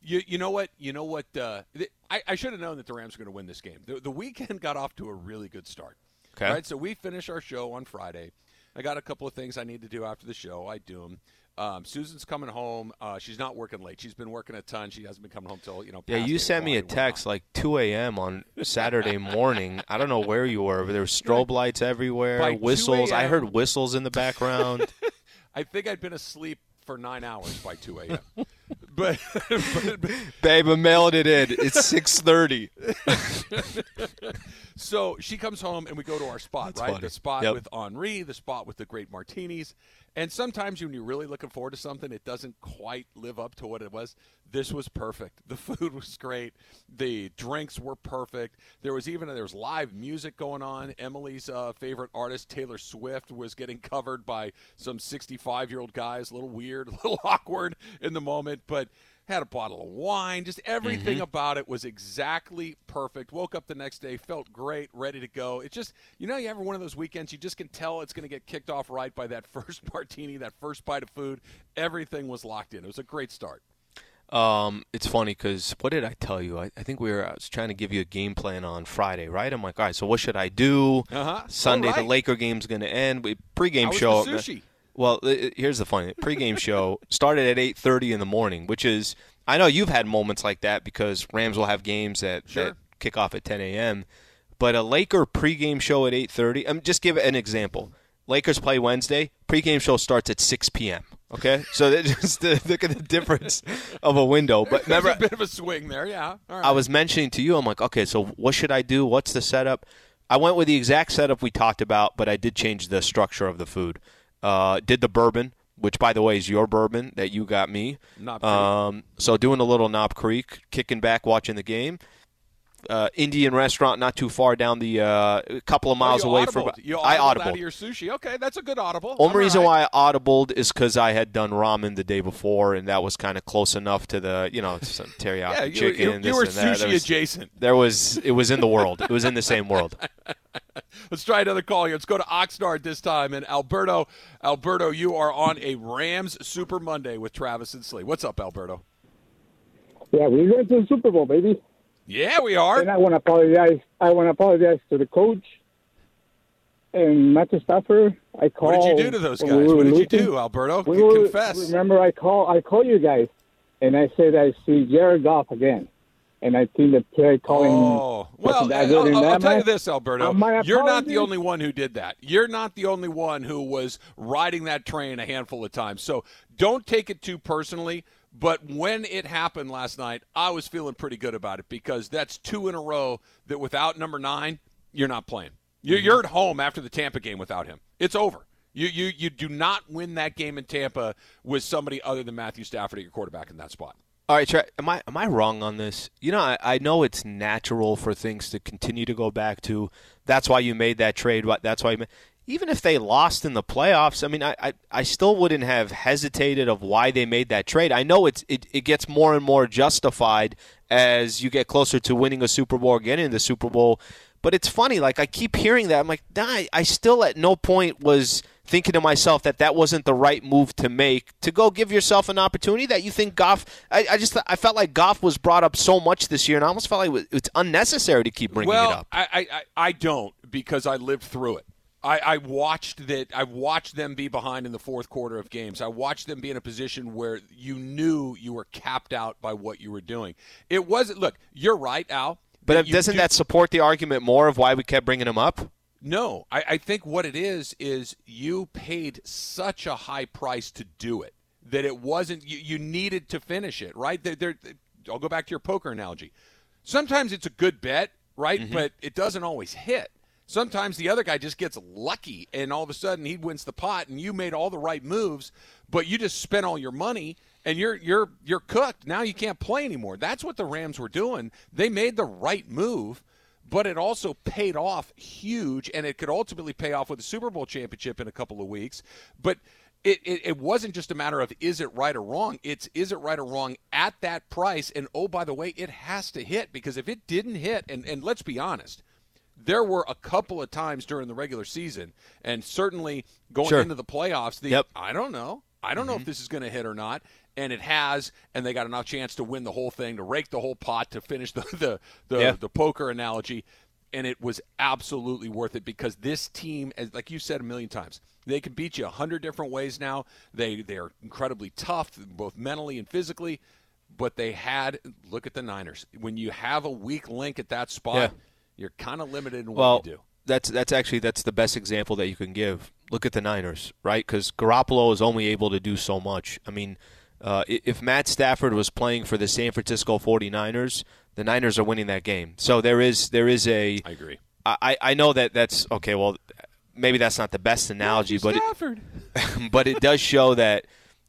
You, you know what? You know what? Uh, I, I should have known that the Rams were going to win this game. The, the weekend got off to a really good start. Okay. Right. So we finish our show on Friday. I got a couple of things I need to do after the show. I do them. Um, Susan's coming home. Uh, she's not working late. She's been working a ton. She hasn't been coming home till you know. Yeah, you sent me a text like 2 a.m. on Saturday morning. I don't know where you were, but there were strobe lights everywhere, By whistles. I heard whistles in the background. I think I'd been asleep for nine hours by 2 a.m. but, but, but, babe, I'm mailing it in. It's 6:30. so she comes home and we go to our spot, That's right? Funny. The spot yep. with Henri, the spot with the great martinis. And sometimes when you're really looking forward to something, it doesn't quite live up to what it was. This was perfect. The food was great. The drinks were perfect. There was even there was live music going on. Emily's uh, favorite artist, Taylor Swift, was getting covered by some 65 year old guys. A little weird, a little awkward in the moment, but had a bottle of wine. Just everything mm-hmm. about it was exactly perfect. Woke up the next day, felt great, ready to go. It's just, you know, you ever one of those weekends, you just can tell it's going to get kicked off right by that first martini, that first bite of food. Everything was locked in. It was a great start. Um, it's funny because what did I tell you? I, I, think we were. I was trying to give you a game plan on Friday, right? I'm like, all right, so what should I do? Uh-huh. Sunday, right. the Laker game's going to end. We pregame show. sushi? Well, here's the funny pregame show started at 8:30 in the morning, which is I know you've had moments like that because Rams will have games that, sure. that kickoff at 10 a.m. But a Laker pregame show at 8:30. I'm um, just give an example. Lakers play Wednesday. Pregame show starts at 6 p.m. Okay, so just look at the difference of a window. But remember, a bit of a swing there, yeah. All right. I was mentioning to you, I'm like, okay, so what should I do? What's the setup? I went with the exact setup we talked about, but I did change the structure of the food. Uh, did the bourbon, which by the way is your bourbon that you got me. Um, so doing a little Knob Creek, kicking back, watching the game. Uh, Indian restaurant not too far down the uh, a couple of Oh, miles you away audibled. from. You I audibled out of your sushi. Okay, that's a good audible. Only All reason right. why I audibled is because I had done ramen the day before, and that was kind of close enough to the, you know, some teriyaki Yeah, you, chicken. you, you this were and that. There sushi was- adjacent. there was it was in the world. It was in the same world. Let's try another call here. Let's go to Oxnard this time. And Alberto, Alberto, you are on a Rams Super Monday with Travis and Slee. What's up, Alberto? Yeah, we're going to the Super Bowl, baby. Yeah, we are. And I want to apologize. I want to apologize to the coach and Matthew Stafford. I called. What did you do to those guys? we What did you do, Alberto? We were, Confess. Remember, I call. I call you guys, and I said I see Jared Goff again, and I think the play calling. Oh, well, that I'll, I'll- I'll that tell you this, Alberto. Uh, You're not the only one who did that. You're not the only one who was riding that train a handful of times. So don't take it too personally. But when it happened last night, I was feeling pretty good about it because that's two in a row that without number nine, you're not playing. You're, mm-hmm. you're at home after the Tampa game without him. It's over. You, you, you do not win that game in Tampa with somebody other than Matthew Stafford at your quarterback in that spot. All right, Tra- am I am I wrong on this? You know, I, I know it's natural for things to continue to go back to. That's why you made that trade. That's why you made, even if they lost in the playoffs, I mean, I, I, I still wouldn't have hesitated of why they made that trade. I know it's it, it gets more and more justified as you get closer to winning a Super Bowl or getting in the Super Bowl. But it's funny, like I keep hearing that. I'm like, nah, I- still at no point was thinking to myself that that wasn't the right move to make to go give yourself an opportunity that you think Goff. I, I just I felt like Goff was brought up so much this year, and I almost felt like it's unnecessary to keep bringing well, it up. I, I, I I don't because I lived through it. I, I watched that. I watched them be behind in the fourth quarter of games. I watched them be in a position where you knew you were capped out by what you were doing. It wasn't. Look, you're right, Al. But you doesn't do- that support the argument more of why we kept bringing him up? No, I, I think what it is is you paid such a high price to do it that it wasn't. You, you needed to finish it, right? There, there, I'll go back to your poker analogy. Sometimes it's a good bet, right? Mm-hmm. But it doesn't always hit. Sometimes the other guy just gets lucky, and all of a sudden he wins the pot, and you made all the right moves, but you just spent all your money, and you're you're you're cooked. Now you can't play anymore. That's what the Rams were doing. They made the right move but it also paid off huge, and it could ultimately pay off with a Super Bowl championship in a couple of weeks. But it, it, it wasn't just a matter of is it right or wrong. It's is it right or wrong at that price. And oh, by the way, it has to hit because if it didn't hit, and, and let's be honest, there were a couple of times during the regular season, and certainly going Sure. into the playoffs, the Yep. I don't know. I don't know if mm-hmm. this is going to hit or not. And it has, and they got enough chance to win the whole thing, to rake the whole pot, to finish the the the, Yeah. the poker analogy. And it was absolutely worth it because this team, as like you said a million times, they can beat you a hundred different ways now. They they are incredibly tough, both mentally and physically. But they had look at the Niners. When you have a weak link at that spot, Yeah. You're kind of limited in what Well, you do. that's that's actually that's the best example that you can give. Look at the Niners, right? Because Garoppolo is only able to do so much. I mean, uh, if Matt Stafford was playing for the San Francisco 49ers, the Niners are winning that game. So there is there is a I agree. I, I know that that's okay. Well, maybe that's not the best analogy, but it, Stafford. but it does show that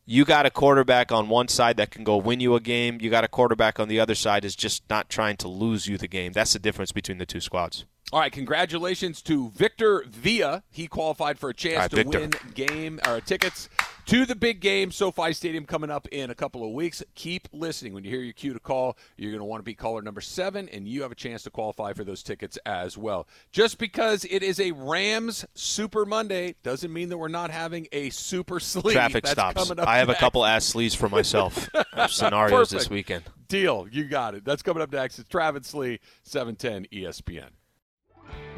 you got a quarterback on one side that can go win you a game. You got a quarterback on the other side is just not trying to lose you the game. That's the difference between the two squads. All right, congratulations to Victor Villa. He qualified for a chance right, to Victor. win game or tickets to the big game, SoFi Stadium, coming up in a couple of weeks. Keep listening. When you hear your cue to call, you're going to want to be caller number seven, and you have a chance to qualify for those tickets as well. Just because it is a Rams Super Monday doesn't mean that we're not having a Super sleep. Traffic That's stops. coming up I have a couple ass sleeves for myself. Scenarios this weekend. Deal. You got it. That's coming up next. It's Travis Lee, E 710 ESPN.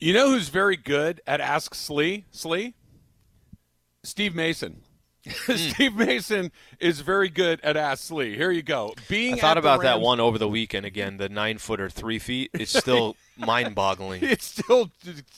You know who's very good at Ask Slee? Slee? Steve Mason. Steve Mason is very good at Ask Slee. Here you go. Being I thought about that one over the weekend again, the nine footer, three feet. It's still mind boggling. It's still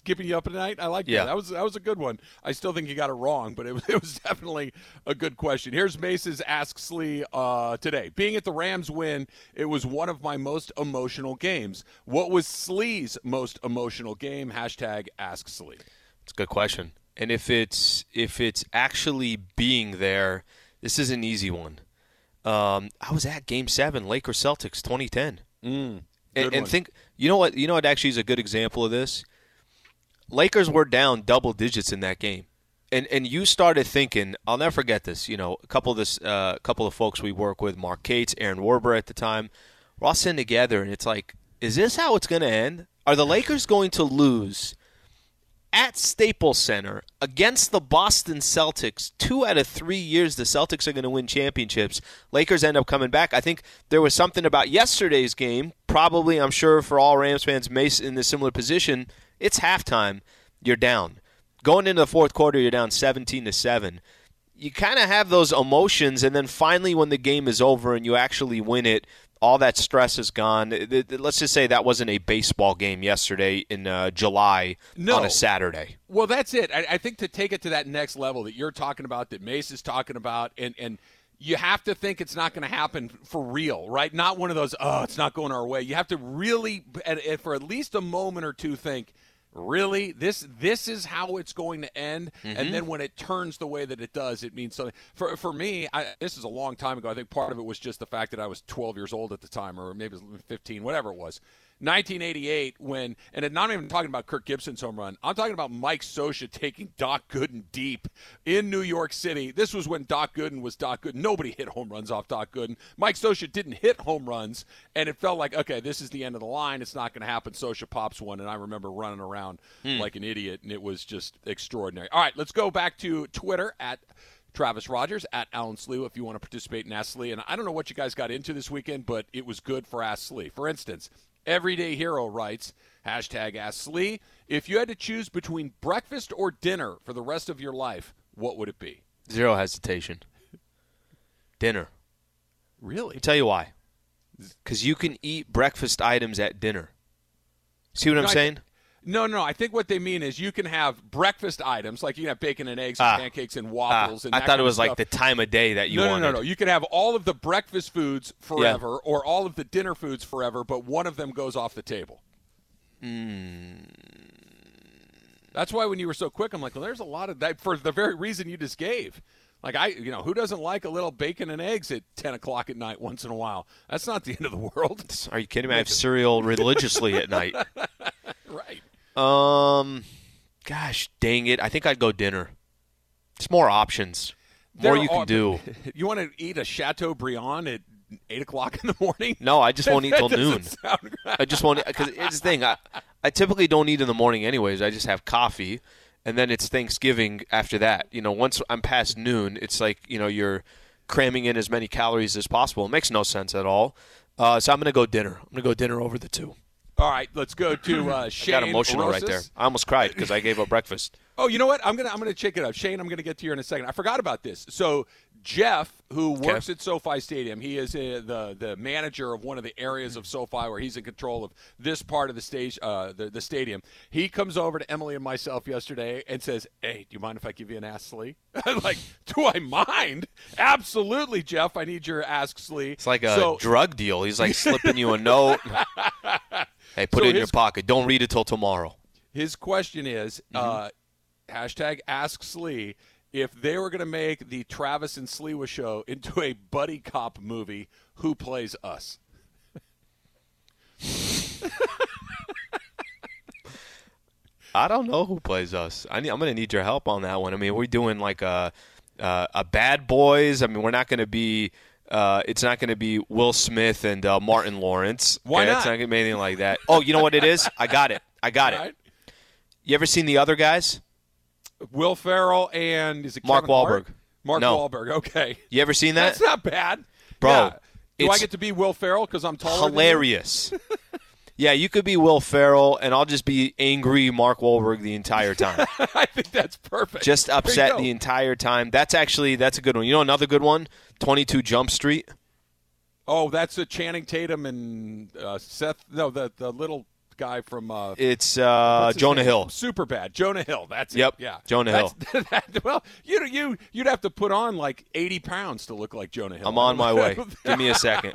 keeping you up at night. I like Yeah. that. That was that was a good one. I still think you got it wrong, but it was it was definitely a good question. Here's Mace's Ask Slee uh, today. Being at the Rams win, it was one of my most emotional games. What was Slee's most emotional game? Hashtag Ask Slee. It's a good question. And if it's if it's actually being there, this is an easy one. Um, I was at Game Seven, Lakers Celtics, 2010. Mm, and, and think you know what you know what actually is a good example of this. Lakers were down double digits in that game, and and you started thinking. I'll never forget this. You know, a couple of this, uh, a couple of folks we work with, Mark Cates, Aaron Warber at the time, we're all sitting together, and it's like, is this how it's going to end? Are the Lakers going to lose? At Staples Center against the Boston Celtics. Two out of three years, the Celtics are going to win championships. Lakers end up coming back. I think there was something about yesterday's game. Probably, I'm sure, for all Rams fans, Mace in a similar position. It's halftime. You're down. Going into the fourth quarter, you're down 17 to seven. You kind of have those emotions, and then finally, when the game is over and you actually win it, all that stress is gone. Let's just say that wasn't a baseball game yesterday in uh, July No. on a Saturday. Well, that's it. I, I think to take it to that next level that you're talking about, that Mace is talking about, and and you have to think it's not going to happen for real, right? Not one of those, oh, it's not going our way. You have to really, for at least a moment or two, think, really, this this is how it's going to end. And mm-hmm. then when it turns the way that it does, it means something. For for me, I, this is a long time ago. I think part of it was just the fact that I was 12 years old at the time, or maybe 15, whatever it was. 1988 when and I'm not even talking about Kirk Gibson's home run. I'm talking about Mike Scioscia taking Doc Gooden deep in New York City. This was when Doc Gooden was Doc Gooden. Nobody hit home runs off Doc Gooden. Mike Scioscia didn't hit home runs and it felt like okay, this is the end of the line. It's not going to happen. Scioscia pops one and I remember running around hmm. like an idiot and it was just extraordinary. All right, let's go back to Twitter at Travis Rodgers at Alan Slew if you want to participate in Ask Slee. And I don't know what you guys got into this weekend, but it was good for Ask Slee. For instance, Everyday Hero writes, hashtag Ask Slee, if you had to choose between breakfast or dinner for the rest of your life, what would it be? Zero hesitation. Dinner. Really? Me tell you why. Because you can eat breakfast items at dinner. See what I'm I- saying? No, no, I think what they mean is you can have breakfast items, like you can have bacon and eggs Ah. and pancakes and Ah, waffles. and I thought it was like the time of day that you no, no, wanted. no, no. You can have all of the breakfast foods forever, or all of the dinner foods forever, but one of them goes off the table. Hmm. That's why when you were so quick, I'm like, well, there's a lot of that for the very reason you just gave. Like I, you know, who doesn't like a little bacon and eggs at 10 o'clock at night once in a while? That's not the end of the world, Are you kidding me? I have cereal religiously at night. right? Um, gosh, dang it! I think I'd go dinner. It's more options, more There you can are- do. You want to eat a Chateaubriand at eight o'clock in the morning? No, I just won't eat till noon. I just won't because it's the thing. I, I typically don't eat in the morning anyways. I just have coffee, and then it's Thanksgiving after that. You know, once I'm past noon, it's like you know you're cramming in as many calories as possible. It makes no sense at all. Uh, so I'm gonna go dinner. I'm gonna go dinner over the two. All right, let's go to uh, I Shane. got emotional right there. I almost cried because I gave up breakfast. Oh, you know what? I'm gonna I'm gonna check it out, Shane. I'm gonna get to you in a second. I forgot about this. So Jeff, who Okay. works at SoFi Stadium, he is uh, the the manager of one of the areas of SoFi where he's in control of this part of the stage, uh, the the stadium. He comes over to Emily and myself yesterday and says, "Hey, do you mind if I give you an Ask Slee?" I'm like, "Do I mind? Absolutely, Jeff. I need your Ask Slee." It's like a so, drug deal. He's like slipping you a note. hey, put So it in your pocket. Don't read it till tomorrow. His question is uh, hashtag Ask Slee. If they were going to make the Travis and Sliwa show into a buddy cop movie, who plays us? I don't know who plays us. I need, I'm going to need your help on that one. I mean, we're doing like a uh, a Bad Boys. I mean, we're not going to be Uh, it's not going to be Will Smith and uh, Martin Lawrence. Why okay? not? It's not going to be anything like that. Oh, you know what it is? I got it. I got Right? it. You ever seen the other guys? Will Ferrell and is it Mark Kevin Hart? Wahlberg. Mark No. Wahlberg. Okay, You ever seen that? that's not bad, Bro, Yeah. Do I get to be Will Ferrell because I'm taller? than you? Hilarious. yeah, you could be Will Ferrell, and I'll just be angry Mark Wahlberg the entire time. I think that's perfect. just upset the entire time. That's actually that's a good one. You know another good one? Twenty two Jump Street. Oh, that's a Channing Tatum and uh, Seth. No, the the little guy from uh, It's uh, Jonah name? Hill. Super bad. Jonah Hill. That's Yep, it. Yeah, Jonah That's- that- well, you you you'd have to put on like eighty pounds to look like Jonah Hill. I'm on my way. Give me a second.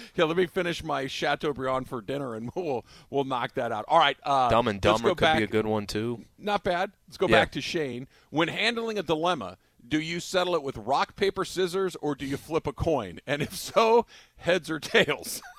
yeah, let me finish my Chateaubriand for dinner, and we'll we'll knock that out. All right. Uh, Dumb and Dumber could back. be a good one too. Not bad. Let's go Yeah. back to Shane. When handling a dilemma, do you settle it with rock, paper, scissors, or do you flip a coin? And if so, heads or tails?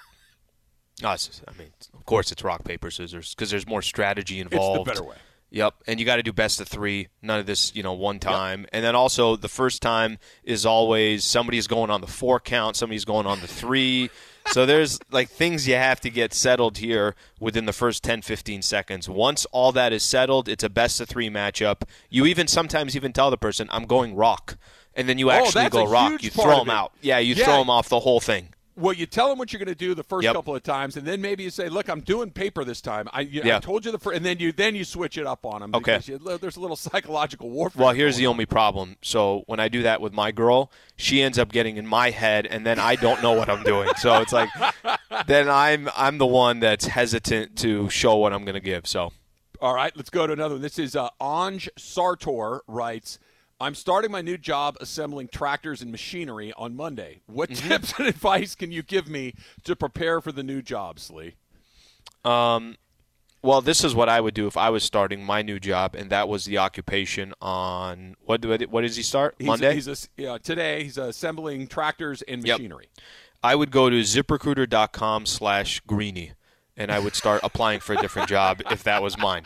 No, just- I mean, of course, it's rock paper scissors because there's more strategy involved. It's the better way. Yep, and you got to do best of three. None of this, you know, one time. And then also the first time is always somebody's going on the four count, somebody's going on the three. so there's like things you have to get settled here within the first 10, 15 seconds. Once all that is settled, it's a best of three matchup. You even sometimes even tell the person, "I'm going rock," and then you Oh, actually that's go rock. You throw them out. Yeah, you Yeah. throw them off the whole thing. Well, you tell them what you're going to do the first Yep. couple of times, and then maybe you say, "Look, I'm doing paper this time." I, you, I told you the first, and then you then you switch it up on them. Okay. because you, there's a little psychological warfare. Well, here's the on. only problem. So when I do that with my girl, she ends up getting in my head, and then I don't know what I'm doing. So it's like, then I'm I'm the one that's hesitant to show what I'm going to give. So All right, let's go to another one. This is uh, Anj Sartor writes, I'm starting my new job assembling tractors and machinery on Monday. What Mm-hmm. tips and advice can you give me to prepare for the new job, Slee? Um, well, this is what I would do if I was starting my new job, and that was the occupation on what? do- What does he start He's, Monday? He's a, yeah, today he's assembling tractors and Yep. machinery. I would go to ziprecruiter.com slash greeny, and I would start applying for a different job if that was mine.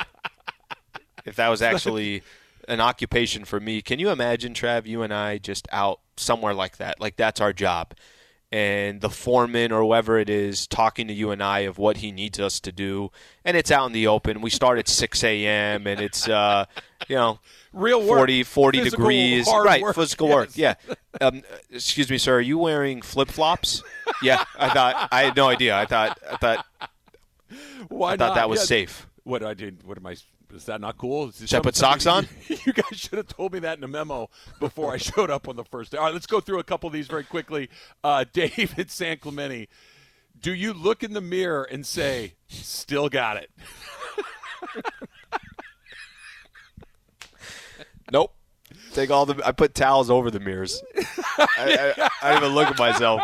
If that was actually an occupation for me. Can you imagine, Trav, you and I just out somewhere like that? Like that's our job. And the foreman or whoever it is talking to you and I of what he needs us to do. And it's out in the open. We start at 6 a.m. and it's, uh, you know, Real work. 40, 40 Physical, degrees. right, work. physical Yes. work. Yeah. Um, excuse me, sir. Are you wearing flip flops? yeah. I thought I had no idea. I thought I thought Why I thought not? that was Yeah. safe. What I did? What am I? Is that not cool? Should I put socks on? You guys should have told me that in a memo before I showed up on the first day. All right, let's go through a couple of these very quickly. Uh, David San Clemente, do you look in the mirror and say, "Still got it"? Nope. Take all the. I put towels over the mirrors. I, I, I don't even look at myself.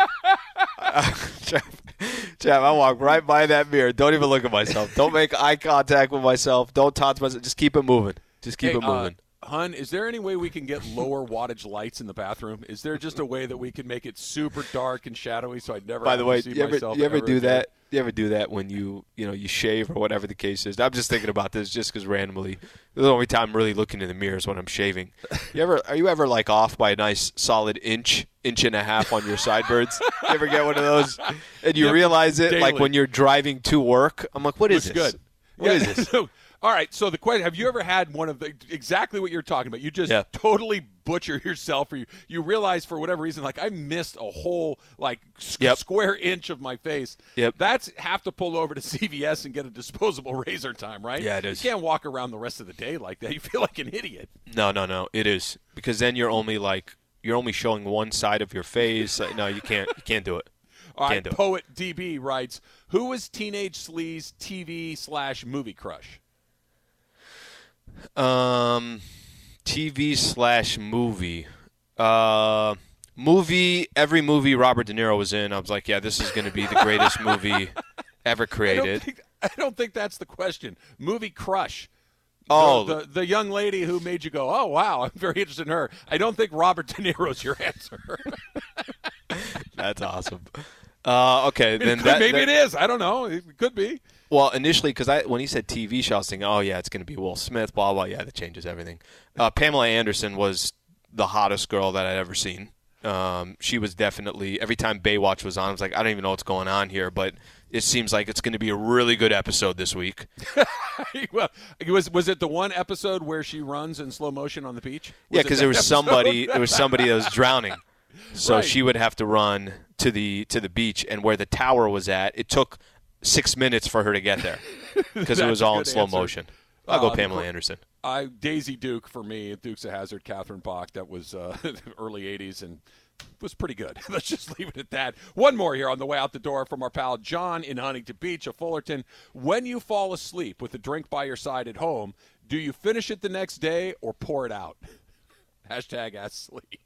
I walk right by that mirror. Don't even look at myself. Don't make eye contact with myself. Don't talk to myself. Just keep it moving. Just keep Hey, it uh, moving. Hun, is there any way we can get lower wattage lights in the bathroom? Is there just a way that we can make it super dark and shadowy so I'd never By the way, see you ever, myself you ever ever do again? that? You ever do that when you you know you shave or whatever the case is? I'm just thinking about this just because randomly. The only time I'm really looking in the mirror is when I'm shaving. You ever are you ever like off by a nice solid inch, inch and a half on your sideburns? you ever get one of those and you Yep, realize it like when you're driving to work? I'm like, what is Looks this? good. What yeah. is this? All right. So the question: Have you ever had one of the exactly what you're talking about? You just Yeah. totally butcher yourself, or you you realize for whatever reason, like I missed a whole like Yep. square inch of my face. Yep. That's have to pull over to CVS and get a disposable razor time, right? Yeah, it is. You can't walk around the rest of the day like that. You feel like an idiot. No, no, no. It is because then you're only like you're only showing one side of your face. Uh, no, you can't. You can't do it. All right. Can't do it. Poet DB writes: Who was Teenage Sleaze TV slash movie crush? Um, TV slash movie. Uh, movie. Every movie Robert De Niro was in, I was like, yeah, this is going to be the greatest movie ever I don't, created. think, I don't think that's the question. Movie crush. Oh. the, the, the young lady who made you go, oh wow, I'm very interested in her. I don't think Robert De Niro's your answer. That's awesome. Uh, okay, I mean, then it could- that, maybe that- it is. I don't know. It could be. Well, initially, because I when he said TV show, I was thinking, oh yeah, it's going to be Will Smith. Blah blah. Yeah, that changes everything. Uh, Pamela Anderson was the hottest girl that I'd ever seen. Um, she was definitely every time Baywatch was on, I was like, I don't even know what's going on here, but it seems like it's going to be a really good episode this week. well, was was it the one episode where she runs in slow motion on the beach? Was yeah, because there was episode? somebody there was somebody that was drowning, so Right. she would have to run to the to the beach, and where the tower was at, it took six minutes for her to get there because it was all in slow answer. motion. I'll go Uh, Pamela Anderson. I Daisy Duke for me, Dukes a Hazzard, Catherine Bach. That was uh, early '80s and was pretty good. Let's just leave it at that. One more here on the way out the door from our pal John in Huntington Beach of Fullerton. When you fall asleep with a drink by your side at home, do you finish it the next day or pour it out? Hashtag ask sleep.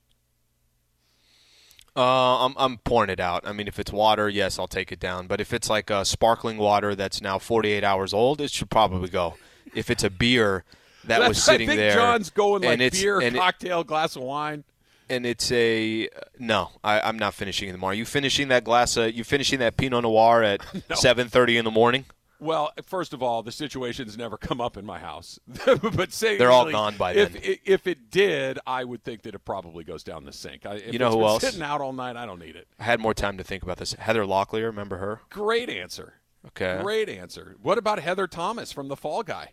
Uh, I'm I'm pouring it out. I mean, if it's water, yes, I'll take it down. But if it's like a sparkling water that's now 48 hours old, it should probably go. If it's a beer that was sitting I think there, John's going like and it's, beer, and it- cocktail, glass of wine. and it's a no. I, I'm not finishing in the morning. Are you finishing that glass? Of, you finishing that Pinot Noir at 7:30 in the morning? Well, first of all, the situation's never come up in my house. but say They're all gone by if, then. i- If it did, I would think that it probably goes down the sink. I, if You know it's who else? Sitting out all night, I don't need it. I had more time to think about this. Heather Locklear, remember her? Great answer. Okay. Great answer. What about Heather Thomas from The Fall Guy?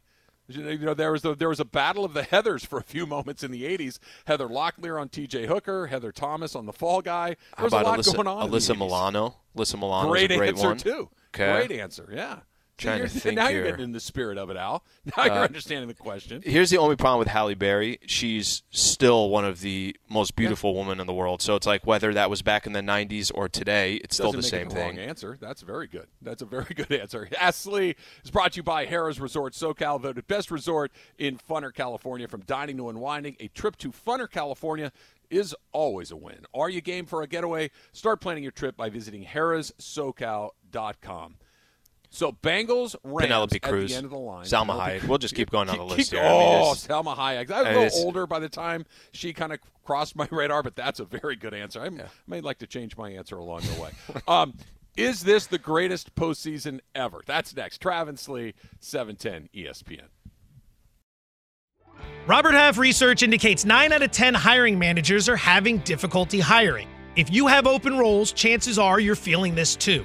You know, there was a, there was a battle of the Heathers for a few moments in the '80s. Heather Locklear on T.J. Hooker, Heather Thomas on The Fall Guy. There How was a lot Alyssa, going on. Alyssa 80s. Milano? Alyssa Milano Great, a great answer one too. Okay. Great answer. Yeah. Trying to think now here. you're getting in the spirit of it, Al. Now you're Uh, understanding the question. Here's the only problem with Halle Berry. She's still one of the most beautiful women in the world. So it's like whether that was back in the 90s or today, it's still Doesn't the make same the thing. Wrong answer. That's very good. That's a very good answer. Ask Slee is brought to you by Harrah's Resort SoCal, voted best resort in Funner, California. From dining to unwinding, a trip to Funner, California is always a win. Are you game for a getaway? Start planning your trip by visiting harrahssocal.com. So Bengals, Rams Penelope at Cruz, the end of the line. Salma Penelope Hayek. We'll just keep going on the Keep- list keep- here. I mean, oh, it's- Salma Hayek. I was a little older by the time she kind of crossed my radar, but that's a very good answer. I may like to change my answer along the way. um, is this the greatest postseason ever? That's next. Travis Lee, E 710 ESPN. Robert Half research indicates 9 out of 10 hiring managers are having difficulty hiring. If you have open roles, chances are you're feeling this too.